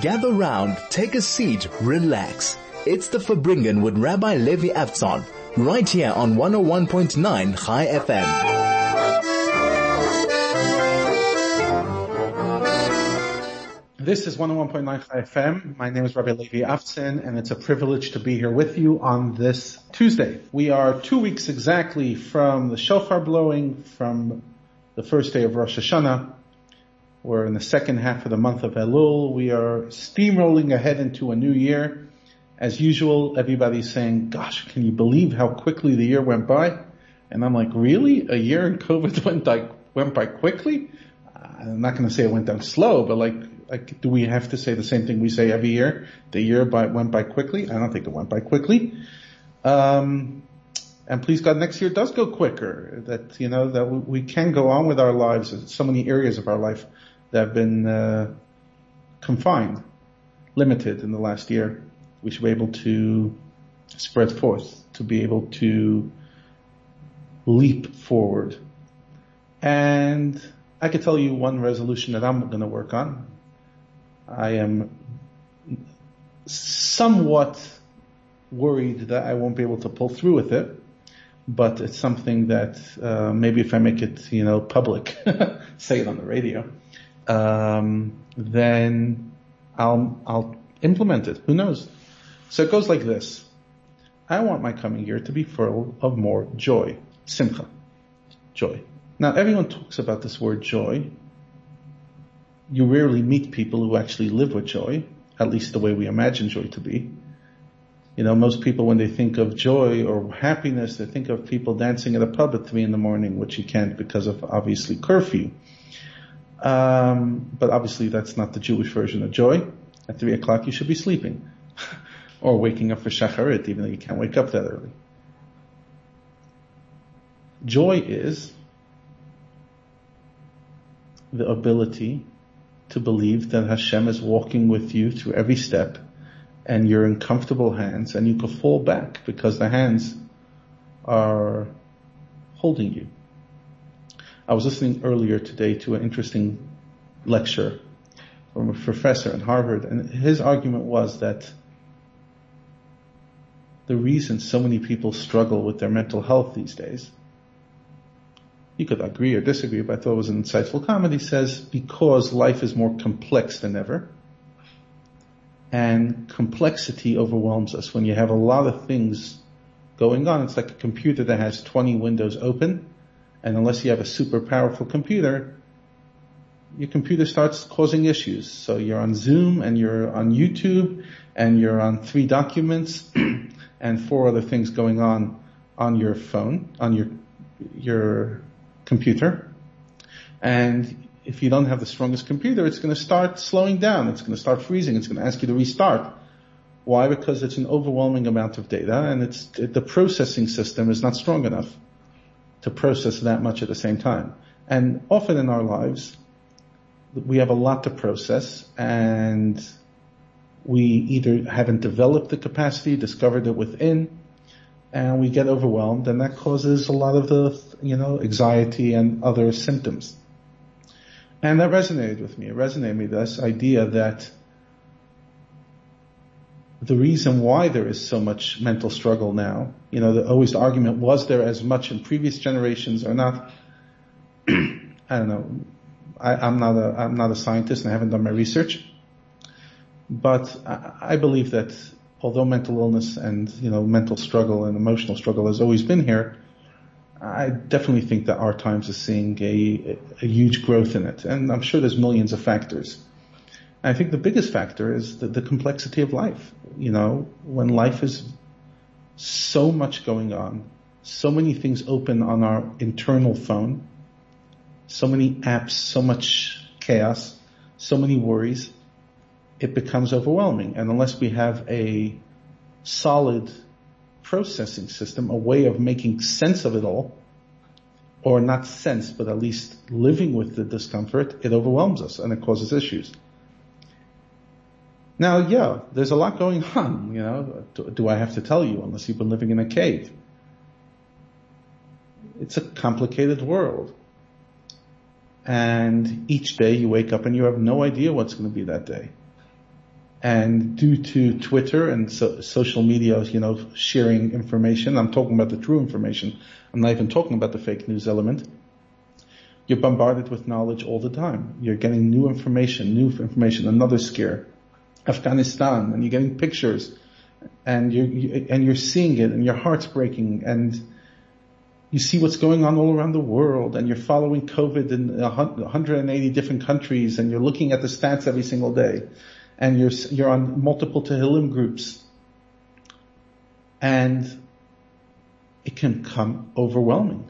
Gather round, take a seat, relax. It's the Farbrengen with Rabbi Levi Avtzon, right here on 101.9 Chai FM. This is 101.9 Chai FM. My name is Rabbi Levi Avtzon, and it's a privilege to be here with you on this Tuesday. We are two weeks exactly from the shofar blowing from the first day of Rosh Hashanah. We're in the second half of the month of Elul. We are steamrolling ahead into a new year. As usual, everybody's saying, gosh, can you believe how quickly the year went by? And I'm like, really? A year in COVID went by, went by quickly? I'm not going to say it went down slow, but like like, do we have to say the same thing we say every year? The year by, went by quickly? I don't think it went by quickly. Um, and please God, next year does go quicker. That, you know, that we can go on with our lives. In so many areas of our life that have been, uh, confined, limited in the last year. We should be able to spread forth, to be able to leap forward. And I could tell you one resolution that I'm going to work on. I am somewhat worried that I won't be able to pull through with it, but it's something that uh, maybe if I make it, you know, public, say it on the radio, um, then I'll I'll implement it. Who knows? So it goes like this: I want my coming year to be full of more joy, simcha, joy. Now everyone talks about this word joy, you rarely meet people who actually live with joy, at least the way we imagine joy to be. You know, most people when they think of joy or happiness, they think of people dancing at a pub at three in the morning, which you can't because of obviously curfew. Um, but obviously that's not the Jewish version of joy. At three o'clock you should be sleeping. or waking up for shacharit, even though you can't wake up that early. Joy is the ability to believe that Hashem is walking with you through every step and you're in comfortable hands and you can fall back because the hands are holding you. I was listening earlier today to an interesting lecture from a professor at Harvard and his argument was that the reason so many people struggle with their mental health these days you could agree or disagree, but I thought it was an insightful comment. He says, because life is more complex than ever, and complexity overwhelms us. When you have a lot of things going on, it's like a computer that has 20 windows open, and unless you have a super powerful computer, your computer starts causing issues. So you're on Zoom and you're on YouTube and you're on three documents and four other things going on on your phone, on your, your computer. And if you don't have the strongest computer, it's going to start slowing down. It's going to start freezing. It's going to ask you to restart. Why? Because it's an overwhelming amount of data and it's, the processing system is not strong enough to process that much at the same time. And often in our lives, we have a lot to process and we either haven't developed the capacity, discovered it within, and we get overwhelmed and that causes a lot of the, you know, anxiety and other symptoms. And that resonated with me. It resonated with me, this idea that the reason why there is so much mental struggle now, you know, the, always the argument, was there as much in previous generations or not? I don't know. I, am not a, I'm not a scientist and I haven't done my research. But I, I believe that although mental illness and, you know, mental struggle and emotional struggle has always been here, I definitely think that our times is seeing a, a huge growth in it. And I'm sure there's millions of factors. I think the biggest factor is the, the complexity of life. You know, when life is so much going on, so many things open on our internal phone, so many apps, so much chaos, so many worries, it becomes overwhelming. And unless we have a solid processing system, a way of making sense of it all, or not sense, but at least living with the discomfort, it overwhelms us and it causes issues. Now, yeah, there's a lot going on, you know. Do, do I have to tell you unless you've been living in a cave? It's a complicated world. And each day you wake up and you have no idea what's going to be that day. And due to Twitter and so, social media, you know, sharing information, I'm talking about the true information. I'm not even talking about the fake news element. You're bombarded with knowledge all the time. You're getting new information, new information, another scare. Afghanistan, and you're getting pictures, and you're, you, and you're seeing it, and your heart's breaking, and you see what's going on all around the world, and you're following COVID in 180 different countries, and you're looking at the stats every single day and you're, you're on multiple Tehillim groups. And it can become overwhelming.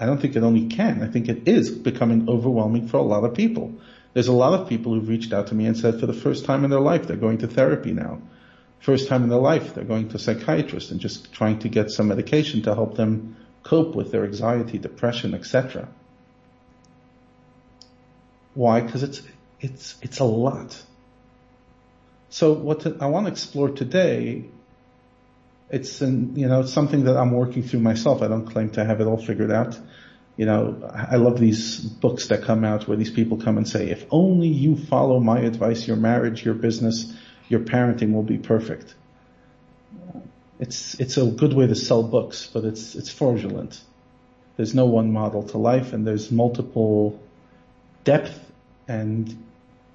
I don't think it only can. I think it is becoming overwhelming for a lot of people. There's a lot of people who've reached out to me and said for the first time in their life they're going to therapy now. First time in their life they're going to a psychiatrist and just trying to get some medication to help them cope with their anxiety, depression, etc. Why? Because it's, it's, it's a lot. So what I want to explore today, it's an, you know, it's something that I'm working through myself. I don't claim to have it all figured out. You know, I love these books that come out where these people come and say, if only you follow my advice, your marriage, your business, your parenting will be perfect. It's, it's a good way to sell books, but it's, it's fraudulent. There's no one model to life and there's multiple depth and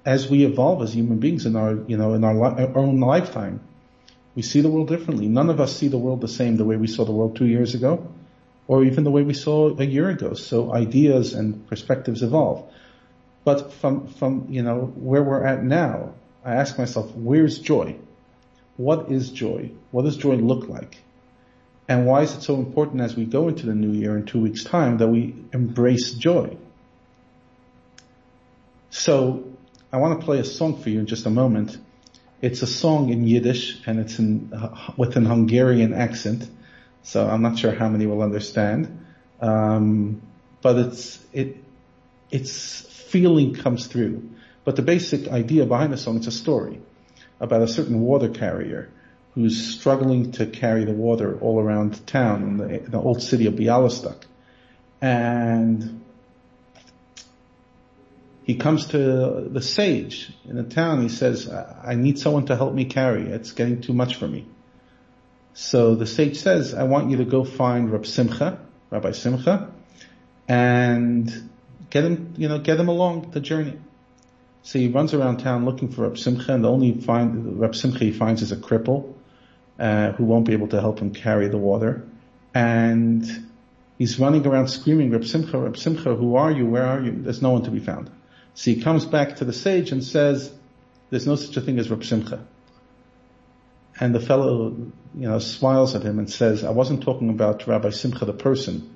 as we evolve as human beings in our, you know, in our, li- our own lifetime, we see the world differently. None of us see the world the same the way we saw the world two years ago, or even the way we saw a year ago. So ideas and perspectives evolve. But from, from, you know, where we're at now, I ask myself, where's joy? What is joy? What does joy look like? And why is it so important as we go into the new year in two weeks time that we embrace joy? So I want to play a song for you in just a moment. It's a song in Yiddish and it's in, uh, with an Hungarian accent. So I'm not sure how many will understand. Um, but it's, it, its feeling comes through. But the basic idea behind the song, it's a story about a certain water carrier who's struggling to carry the water all around town in the, the old city of Bialystok. And he comes to the sage in the town. He says, I need someone to help me carry. It's getting too much for me. So the sage says, I want you to go find Rab Simcha, Rabbi Simcha, and get him, you know, get him along the journey. So he runs around town looking for Rab Simcha, and the only find, Rab Simcha he finds is a cripple, uh, who won't be able to help him carry the water. And he's running around screaming, Rab Simcha, Rab Simcha, who are you? Where are you? There's no one to be found. So he comes back to the sage and says, there's no such a thing as Rab Simcha. And the fellow, you know, smiles at him and says, I wasn't talking about Rabbi Simcha the person.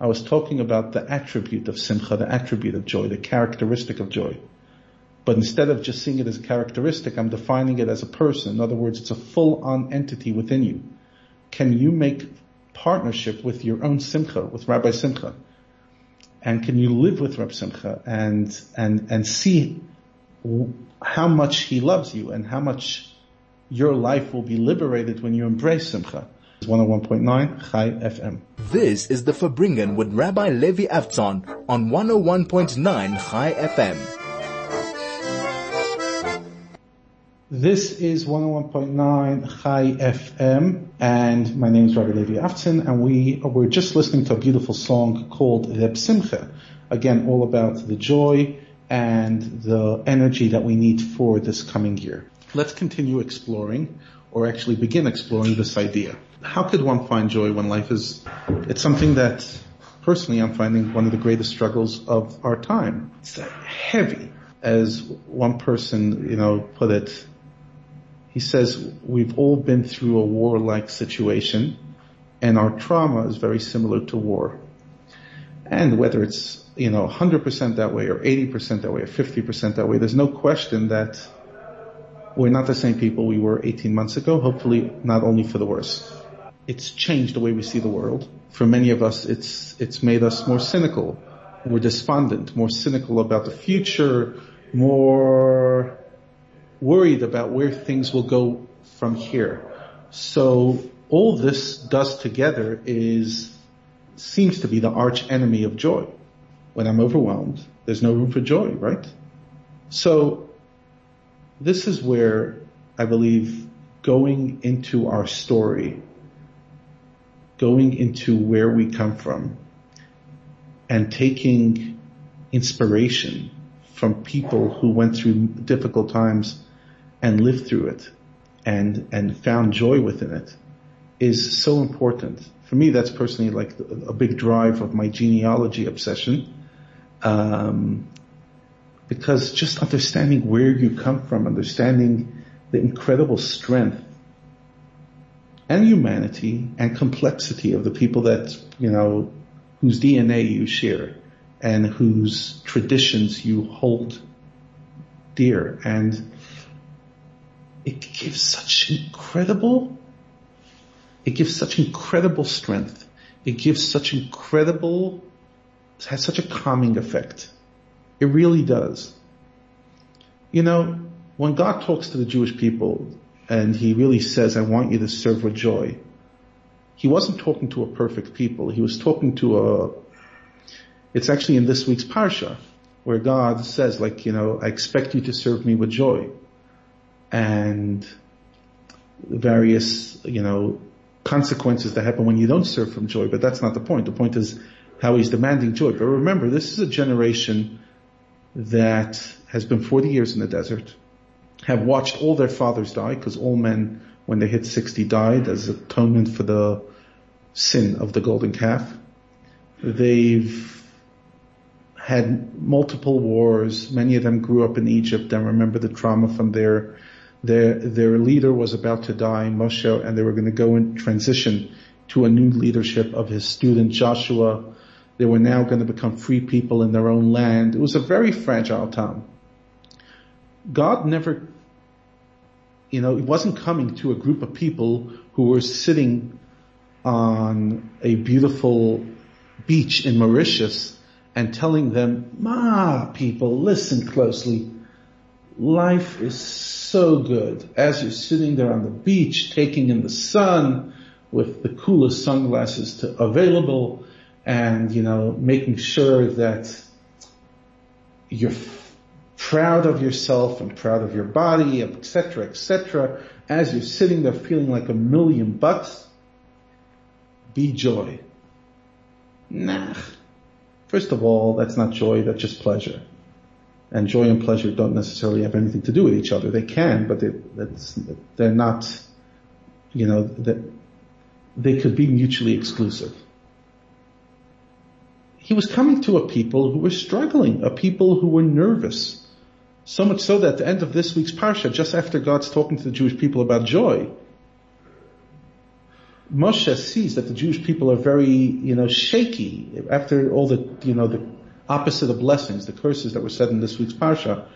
I was talking about the attribute of Simcha, the attribute of joy, the characteristic of joy. But instead of just seeing it as a characteristic, I'm defining it as a person. In other words, it's a full-on entity within you. Can you make partnership with your own Simcha, with Rabbi Simcha? and can you live with Rabbi Simcha and, and, and see how much he loves you and how much your life will be liberated when you embrace Simcha. It's 101.9 Chai FM. This is the Farbrengen with Rabbi Levi Avtzon on 101.9 Chai FM. This is 101.9 Chai FM, and my name is Rabbi Levi Avtzon, and we were just listening to a beautiful song called Reb Simcha. Again, all about the joy and the energy that we need for this coming year. Let's continue exploring, or actually begin exploring this idea. How could one find joy when life is, it's something that personally I'm finding one of the greatest struggles of our time. It's heavy, as one person, you know, put it, he says we've all been through a war-like situation and our trauma is very similar to war. And whether it's, you know, 100% that way or 80% that way or 50% that way, there's no question that we're not the same people we were 18 months ago, hopefully not only for the worse. It's changed the way we see the world. For many of us, it's, it's made us more cynical, more despondent, more cynical about the future, more worried about where things will go from here. So all this does together is, seems to be the arch enemy of joy. When I'm overwhelmed, there's no room for joy, right? So this is where I believe going into our story, going into where we come from, and taking inspiration from people who went through difficult times and lived through it and, and found joy within it is so important. For me, that's personally like a big drive of my genealogy obsession. Um, because just understanding where you come from, understanding the incredible strength and humanity and complexity of the people that, you know, whose DNA you share and whose traditions you hold dear. And it gives such incredible, it gives such incredible strength. It gives such incredible, has such a calming effect. It really does. You know, when God talks to the Jewish people and he really says, I want you to serve with joy, he wasn't talking to a perfect people. He was talking to a, it's actually in this week's Parsha where God says like, you know, I expect you to serve me with joy and various, you know, consequences that happen when you don't serve from joy, but that's not the point. The point is how he's demanding joy. But remember, this is a generation that has been 40 years in the desert, have watched all their fathers die, because all men, when they hit 60, died as atonement for the sin of the golden calf. They've had multiple wars. Many of them grew up in Egypt and remember the trauma from there. Their, their leader was about to die, Moshe, and they were going to go and transition to a new leadership of his student Joshua they were now going to become free people in their own land. It was a very fragile time. God never, you know, it wasn't coming to a group of people who were sitting on a beautiful beach in Mauritius and telling them, Ma, people, listen closely. Life is so good as you're sitting there on the beach taking in the sun with the coolest sunglasses to, available and, you know, making sure that you're proud of yourself and proud of your body, etc., etc. As you're sitting there feeling like a million bucks, be joy. Nah. First of all, that's not joy, that's just pleasure. And joy and pleasure don't necessarily have anything to do with each other. They can, but they, they're not, you know, that they could be mutually exclusive he was coming to a people who were struggling, a people who were nervous. So much so that at the end of this week's parsha, just after God's talking to the Jewish people about joy, Moshe sees that the Jewish people are very, you know, shaky after all the, you know, the opposite of blessings, the curses that were said in this week's parsha.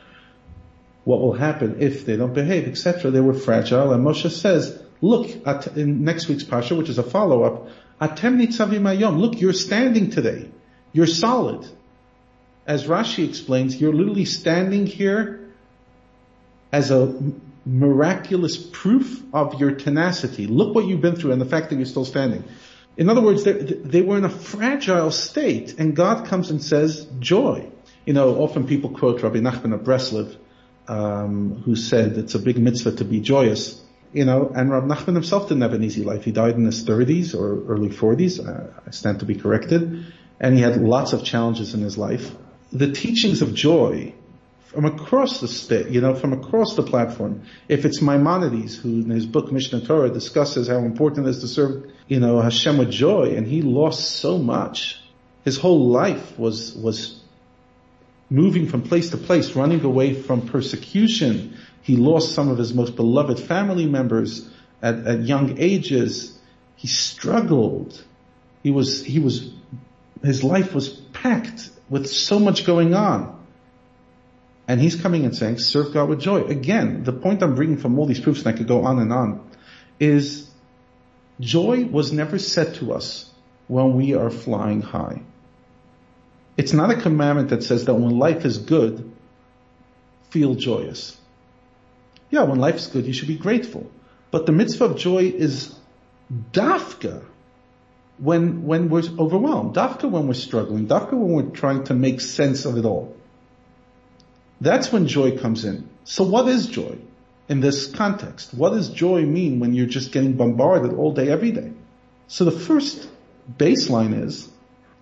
What will happen if they don't behave, etc. They were fragile, and Moshe says, "Look at in next week's parsha, which is a follow-up. Atem nitzavim Look, you're standing today. You're solid. As Rashi explains, you're literally standing here as a miraculous proof of your tenacity. Look what you've been through and the fact that you're still standing. In other words, they, were in a fragile state and God comes and says, joy. You know, often people quote Rabbi Nachman of Breslov, um, who said it's a big mitzvah to be joyous. You know, and Rabbi Nachman himself didn't have an easy life. He died in his 30s or early 40s. Uh, I stand to be corrected and he had lots of challenges in his life. The teachings of joy from across the state, you know, from across the platform. If it's Maimonides, who in his book Mishnah Torah discusses how important it is to serve, you know, Hashem with joy, and he lost so much. His whole life was, was moving from place to place, running away from persecution. He lost some of his most beloved family members at, at young ages. He struggled. He was, he was his life was packed with so much going on. And he's coming and saying, serve God with joy. Again, the point I'm bringing from all these proofs, and I could go on and on, is joy was never said to us when we are flying high. It's not a commandment that says that when life is good, feel joyous. Yeah, when life is good, you should be grateful. But the mitzvah of joy is dafka when, when we're overwhelmed, dafka when we're struggling, dafka when we're trying to make sense of it all. That's when joy comes in. So what is joy in this context? What does joy mean when you're just getting bombarded all day, every day? So the first baseline is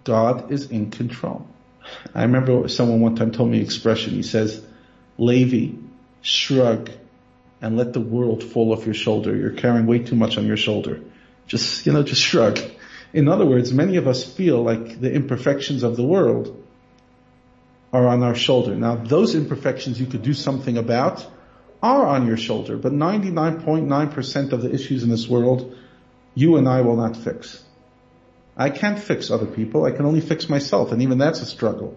God is in control. I remember someone one time told me an expression. He says, Levi, shrug and let the world fall off your shoulder. You're carrying way too much on your shoulder. Just, you know, just shrug. In other words, many of us feel like the imperfections of the world are on our shoulder. Now, those imperfections you could do something about are on your shoulder, but 99.9% of the issues in this world, you and I will not fix. I can't fix other people. I can only fix myself, and even that's a struggle.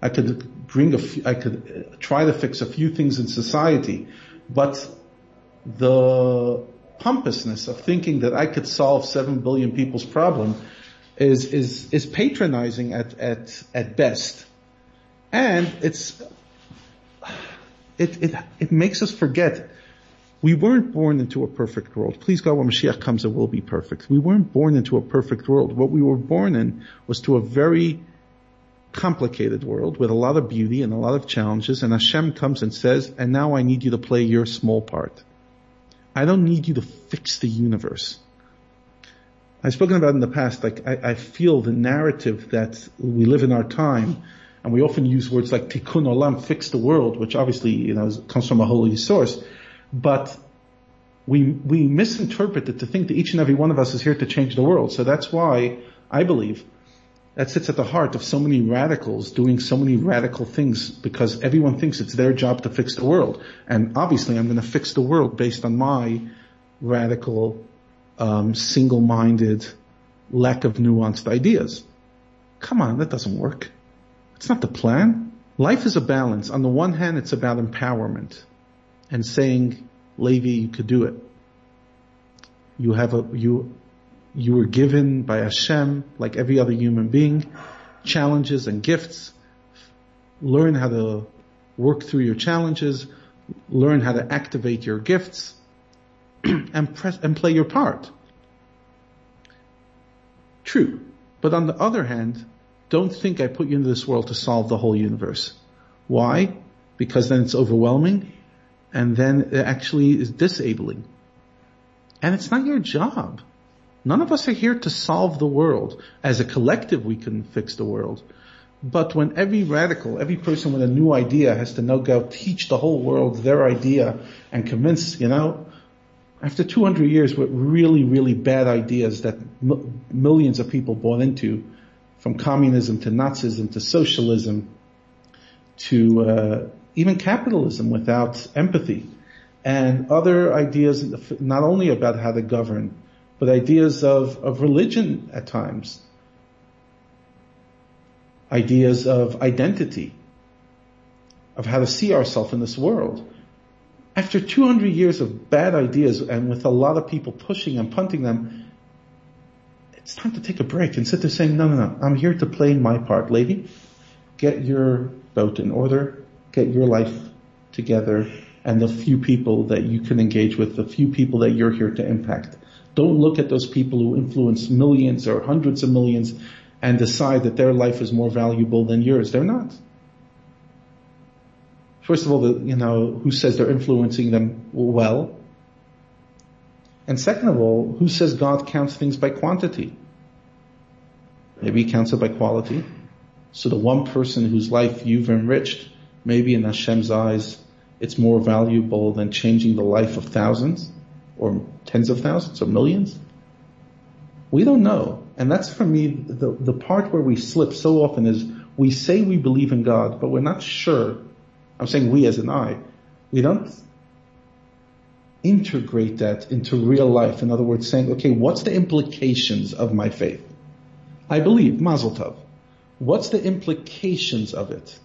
I could bring a, few, I could uh, try to fix a few things in society, but the pompousness of thinking that I could solve seven billion people's problem is is is patronizing at at at best, and it's it it it makes us forget we weren't born into a perfect world. Please God, when Mashiach comes, it will be perfect. We weren't born into a perfect world. What we were born in was to a very complicated world with a lot of beauty and a lot of challenges. And Hashem comes and says, and now I need you to play your small part. I don't need you to fix the universe. I've spoken about in the past, like I, I feel the narrative that we live in our time and we often use words like tikkun olam, fix the world, which obviously, you know, comes from a holy source. But we, we misinterpret it to think that each and every one of us is here to change the world. So that's why I believe that sits at the heart of so many radicals doing so many radical things because everyone thinks it's their job to fix the world. And obviously I'm going to fix the world based on my radical, um, single-minded, lack of nuanced ideas. Come on, that doesn't work. It's not the plan. Life is a balance. On the one hand, it's about empowerment and saying, Levi, you could do it. You have a, you, you were given by Hashem, like every other human being, challenges and gifts. Learn how to work through your challenges, learn how to activate your gifts, and press, and play your part. True. But on the other hand, don't think I put you into this world to solve the whole universe. Why? Because then it's overwhelming and then it actually is disabling. And it's not your job. None of us are here to solve the world. As a collective, we can fix the world. But when every radical, every person with a new idea has to now go teach the whole world their idea and convince, you know, after 200 years with really, really bad ideas that m- millions of people bought into, from communism to Nazism to socialism to uh, even capitalism without empathy and other ideas not only about how to govern, but ideas of, of religion at times, ideas of identity, of how to see ourselves in this world. After 200 years of bad ideas and with a lot of people pushing and punting them, it's time to take a break and sit there saying, no, no, no, I'm here to play my part. Lady, get your boat in order, get your life together and the few people that you can engage with, the few people that you're here to impact. Don't look at those people who influence millions or hundreds of millions and decide that their life is more valuable than yours. They're not. First of all, the, you know, who says they're influencing them well? And second of all, who says God counts things by quantity? Maybe he counts it by quality. So the one person whose life you've enriched maybe in Hashem's eyes, it's more valuable than changing the life of thousands or tens of thousands or millions? We don't know. And that's for me, the, the part where we slip so often is we say we believe in God, but we're not sure. I'm saying we as an I. We don't integrate that into real life. In other words, saying, okay, what's the implications of my faith? I believe, Mazel Tov. What's the implications of it?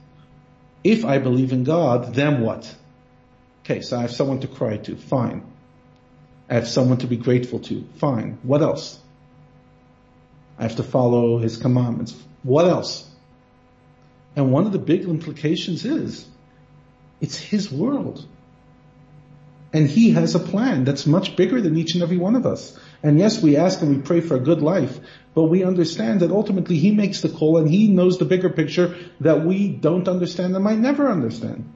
If I believe in God, then what? Okay, so I have someone to cry to. Fine. Have someone to be grateful to. Fine. What else? I have to follow his commandments. What else? And one of the big implications is it's his world. And he has a plan that's much bigger than each and every one of us. And yes, we ask and we pray for a good life, but we understand that ultimately he makes the call and he knows the bigger picture that we don't understand and might never understand.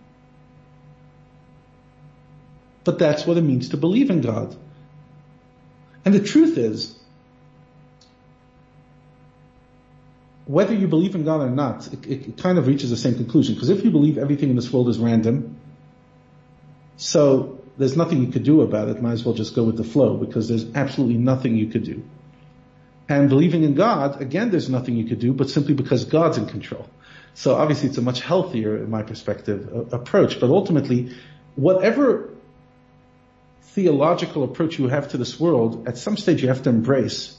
But that's what it means to believe in God. And the truth is, whether you believe in God or not, it, it kind of reaches the same conclusion. Because if you believe everything in this world is random, so there's nothing you could do about it, might as well just go with the flow because there's absolutely nothing you could do. And believing in God, again, there's nothing you could do, but simply because God's in control. So obviously it's a much healthier, in my perspective, approach. But ultimately, whatever theological approach you have to this world, at some stage you have to embrace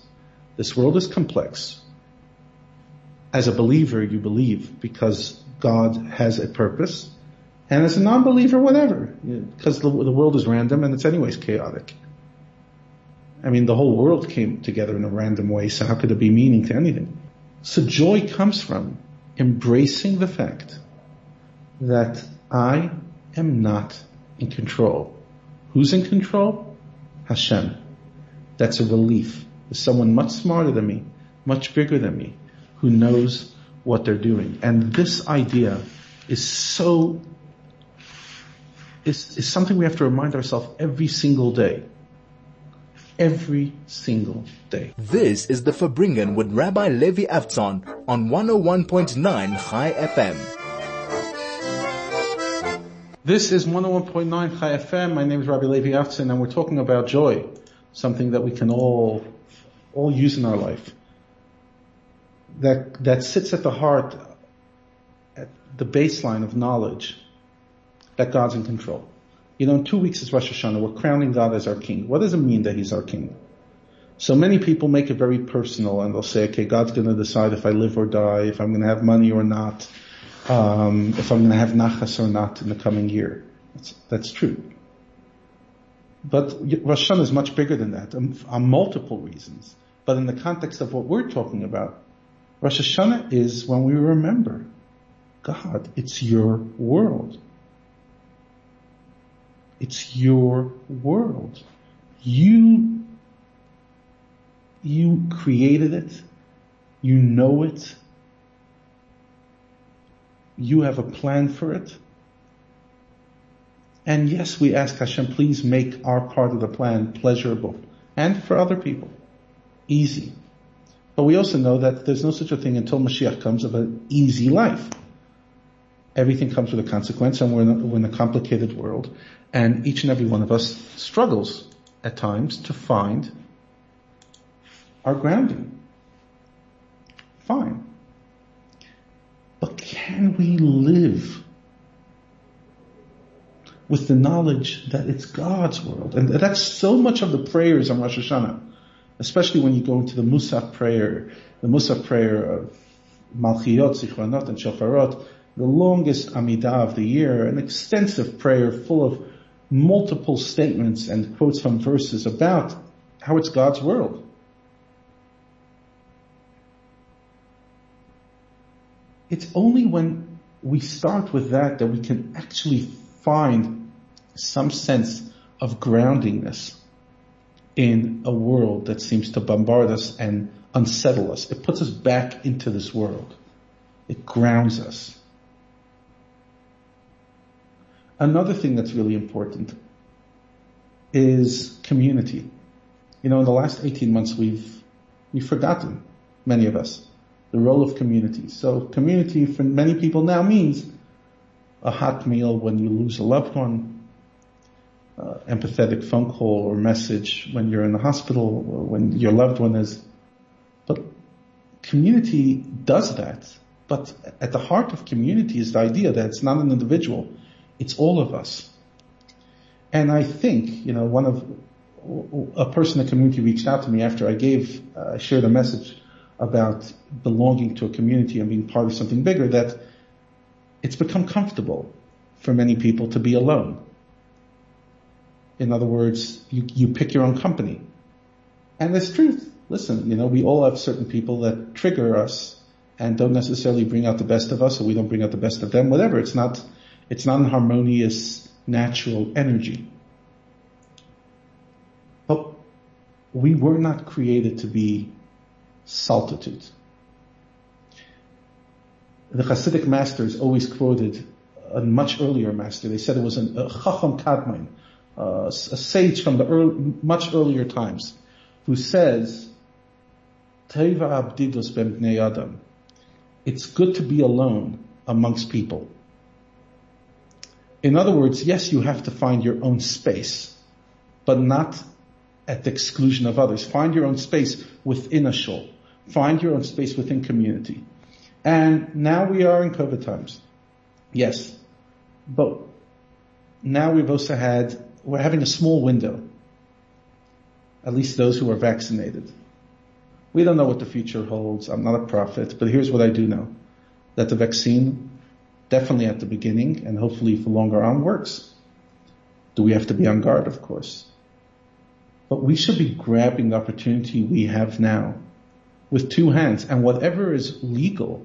this world is complex. As a believer, you believe because God has a purpose. And as a non-believer, whatever. Because the, the world is random and it's anyways chaotic. I mean, the whole world came together in a random way, so how could there be meaning to anything? So joy comes from embracing the fact that I am not in control. Who's in control? Hashem. That's a relief. There's someone much smarter than me, much bigger than me, who knows what they're doing. And this idea is so, is, is something we have to remind ourselves every single day every single day. This is the Farbrengen with Rabbi Levi Avtzon on 101.9 Chai FM. This is 101.9 Chai FM. My name is Rabbi Levi Avtzon and we're talking about joy, something that we can all, all use in our life. That, that sits at the heart, at the baseline of knowledge that God's in control. You know, in two weeks is Rosh Hashanah. We're crowning God as our king. What does it mean that he's our king? So many people make it very personal and they'll say, okay, God's going to decide if I live or die, if I'm going to have money or not, um, if I'm going to have nachas or not in the coming year. That's, that's true. But Rosh Hashanah is much bigger than that um, on multiple reasons. But in the context of what we're talking about, Rosh Hashanah is when we remember God. It's your world. It's your world. You, you created it. You know it. You have a plan for it. And yes, we ask Hashem, please make our part of the plan pleasurable and for other people easy. But we also know that there's no such a thing until Mashiach comes of an easy life. Everything comes with a consequence and we're in a, we're in a complicated world. And each and every one of us struggles at times to find our grounding. Fine. Can we live with the knowledge that it's God's world? And that's so much of the prayers on Rosh Hashanah, especially when you go into the Musaf prayer, the Musaf prayer of Malchiyot, Zichronot, and Shofarot, the longest Amidah of the year, an extensive prayer full of multiple statements and quotes from verses about how it's God's world. It's only when we start with that that we can actually find some sense of groundingness in a world that seems to bombard us and unsettle us. It puts us back into this world. It grounds us. Another thing that's really important is community. You know, in the last 18 months we've, we've forgotten, many of us, the role of community. So community for many people now means a hot meal when you lose a loved one, uh, empathetic phone call or message when you're in the hospital or when your loved one is. But community does that. But at the heart of community is the idea that it's not an individual. It's all of us. And I think, you know, one of, a person in the community reached out to me after I gave, uh, shared a message about belonging to a community and being part of something bigger that it's become comfortable for many people to be alone. In other words, you, you pick your own company. And there's truth. Listen, you know, we all have certain people that trigger us and don't necessarily bring out the best of us or we don't bring out the best of them, whatever. It's not, it's not an harmonious, natural energy. But we were not created to be solitude. The Hasidic masters always quoted a much earlier master. They said it was an, a Chacham Kadmon uh, a sage from the early, much earlier times, who says, Teva abdidus ben adam. It's good to be alone amongst people. In other words, yes, you have to find your own space, but not at the exclusion of others. Find your own space within a shul. Find your own space within community. And now we are in COVID times. Yes. But now we've also had, we're having a small window. At least those who are vaccinated. We don't know what the future holds. I'm not a prophet, but here's what I do know. That the vaccine, definitely at the beginning and hopefully for longer on, works. Do we have to be on guard? Of course. But we should be grabbing the opportunity we have now with two hands and whatever is legal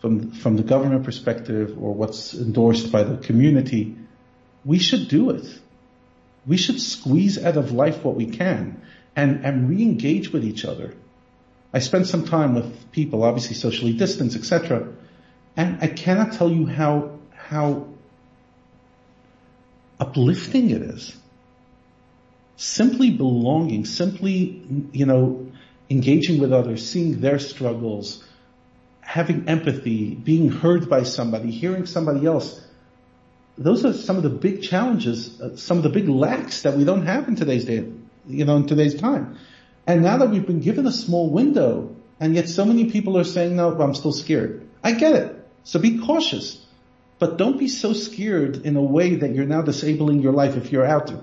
from, from the government perspective or what's endorsed by the community, we should do it. We should squeeze out of life what we can and, and re-engage with each other. I spent some time with people, obviously socially distanced, etc. And I cannot tell you how, how uplifting it is. Simply belonging, simply, you know, engaging with others, seeing their struggles, having empathy, being heard by somebody, hearing somebody else. Those are some of the big challenges, uh, some of the big lacks that we don't have in today's day, you know, in today's time. And now that we've been given a small window, and yet so many people are saying, no, I'm still scared. I get it. So be cautious. But don't be so scared in a way that you're now disabling your life if you're out there.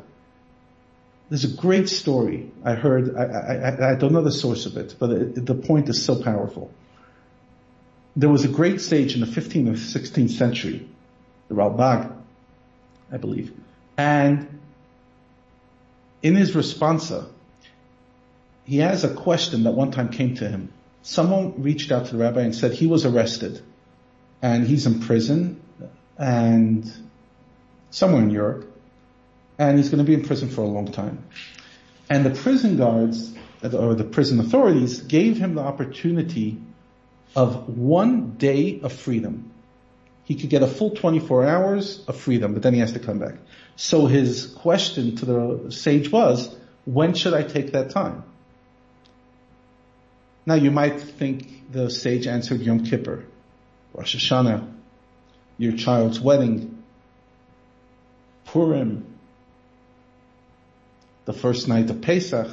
There's a great story I heard. I, I, I don't know the source of it, but it, the point is so powerful there was a great sage in the 15th or 16th century, the Ralbag, I believe, and in his responsa, he has a question that one time came to him. Someone reached out to the rabbi and said he was arrested and he's in prison and somewhere in Europe and he's going to be in prison for a long time. And the prison guards or the prison authorities gave him the opportunity of one day of freedom. He could get a full 24 hours of freedom, but then he has to come back. So his question to the sage was, when should I take that time? Now you might think the sage answered Yom Kippur, Rosh Hashanah, your child's wedding, Purim, the first night of Pesach.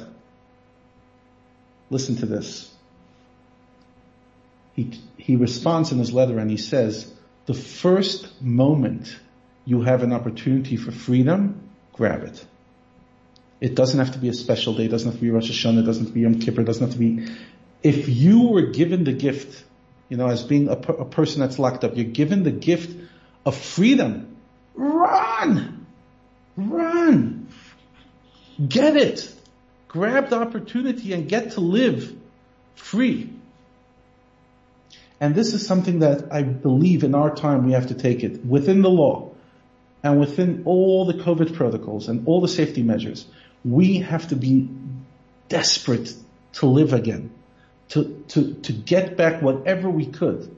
Listen to this he, he responds in his letter and he says, the first moment you have an opportunity for freedom, grab it. It doesn't have to be a special day. It doesn't have to be Rosh Hashanah. It doesn't have to be Yom Kippur. It doesn't have to be, if you were given the gift, you know, as being a, a person that's locked up, you're given the gift of freedom. Run! Run! Get it! Grab the opportunity and get to live free. And this is something that I believe in our time we have to take it within the law and within all the COVID protocols and all the safety measures. We have to be desperate to live again, to, to, to get back whatever we could.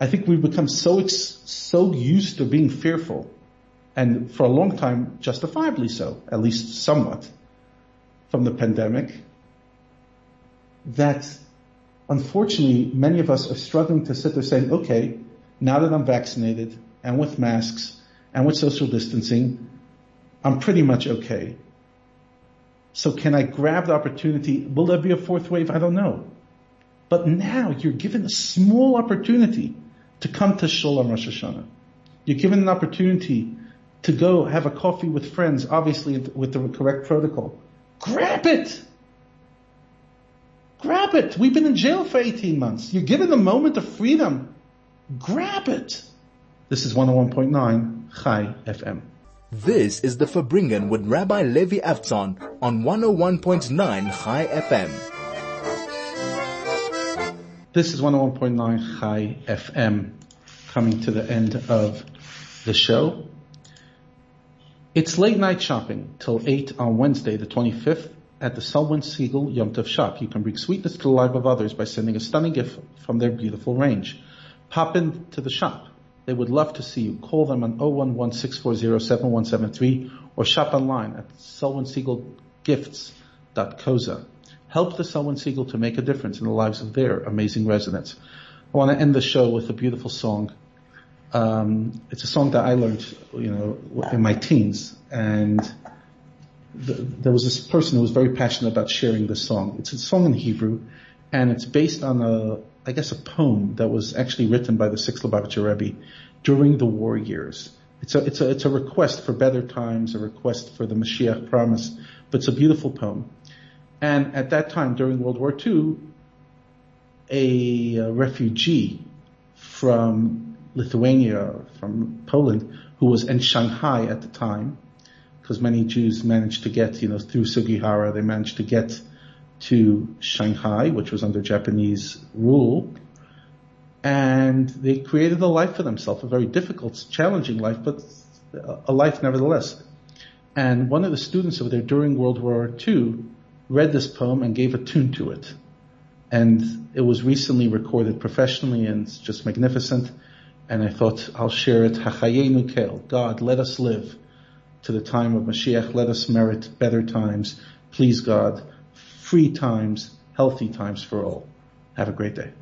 I think we've become so, so used to being fearful and for a long time, justifiably so, at least somewhat from the pandemic, that unfortunately, many of us are struggling to sit there saying, okay, now that I'm vaccinated and with masks and with social distancing, I'm pretty much okay. So can I grab the opportunity? Will there be a fourth wave? I don't know. But now you're given a small opportunity to come to Shul on Rosh Hashanah. You're given an opportunity to go have a coffee with friends, obviously with the correct protocol. Grab it! Grab it. We've been in jail for 18 months. You're given a moment of freedom. Grab it. This is 101.9 Chai FM. This is the Farbrengen with Rabbi Levi Avtzon on 101.9 Chai FM. This is 101.9 Chai FM coming to the end of the show. It's late night shopping till 8 on Wednesday the 25th at the Selwyn Siegel Yom Tov shop, you can bring sweetness to the life of others by sending a stunning gift from their beautiful range. Pop into the shop They would love to see you. Call them on 011-640-7173 or shop online at selwyn-siegel-gifts.coza. Help the Selwyn Siegel to make a difference in the lives of their amazing residents. I want to end the show with a beautiful song. Um, it's a song that I learned, you know, in my teens, and the, there was this person who was very passionate about sharing this song. It's a song in Hebrew, and it's based on a, I guess, a poem that was actually written by the Sixth Lubavitcher Rebbe during the war years. It's a, it's a, it's a request for better times, a request for the Mashiach promise, but it's a beautiful poem. And at that time, during World War II, a, a refugee from Lithuania, from Poland, who was in Shanghai at the time, because many Jews managed to get, you know, through Sugihara, they managed to get to Shanghai, which was under Japanese rule, and they created a life for themselves, a very difficult, challenging life, but a life nevertheless. And one of the students over there during World War II read this poem and gave a tune to it. And it was recently recorded professionally and it's just magnificent. And I thought I'll share it. Hachayenu kel. God, let us live to the time of Mashiach. Let us merit better times. Please God, free times, healthy times for all. Have a great day.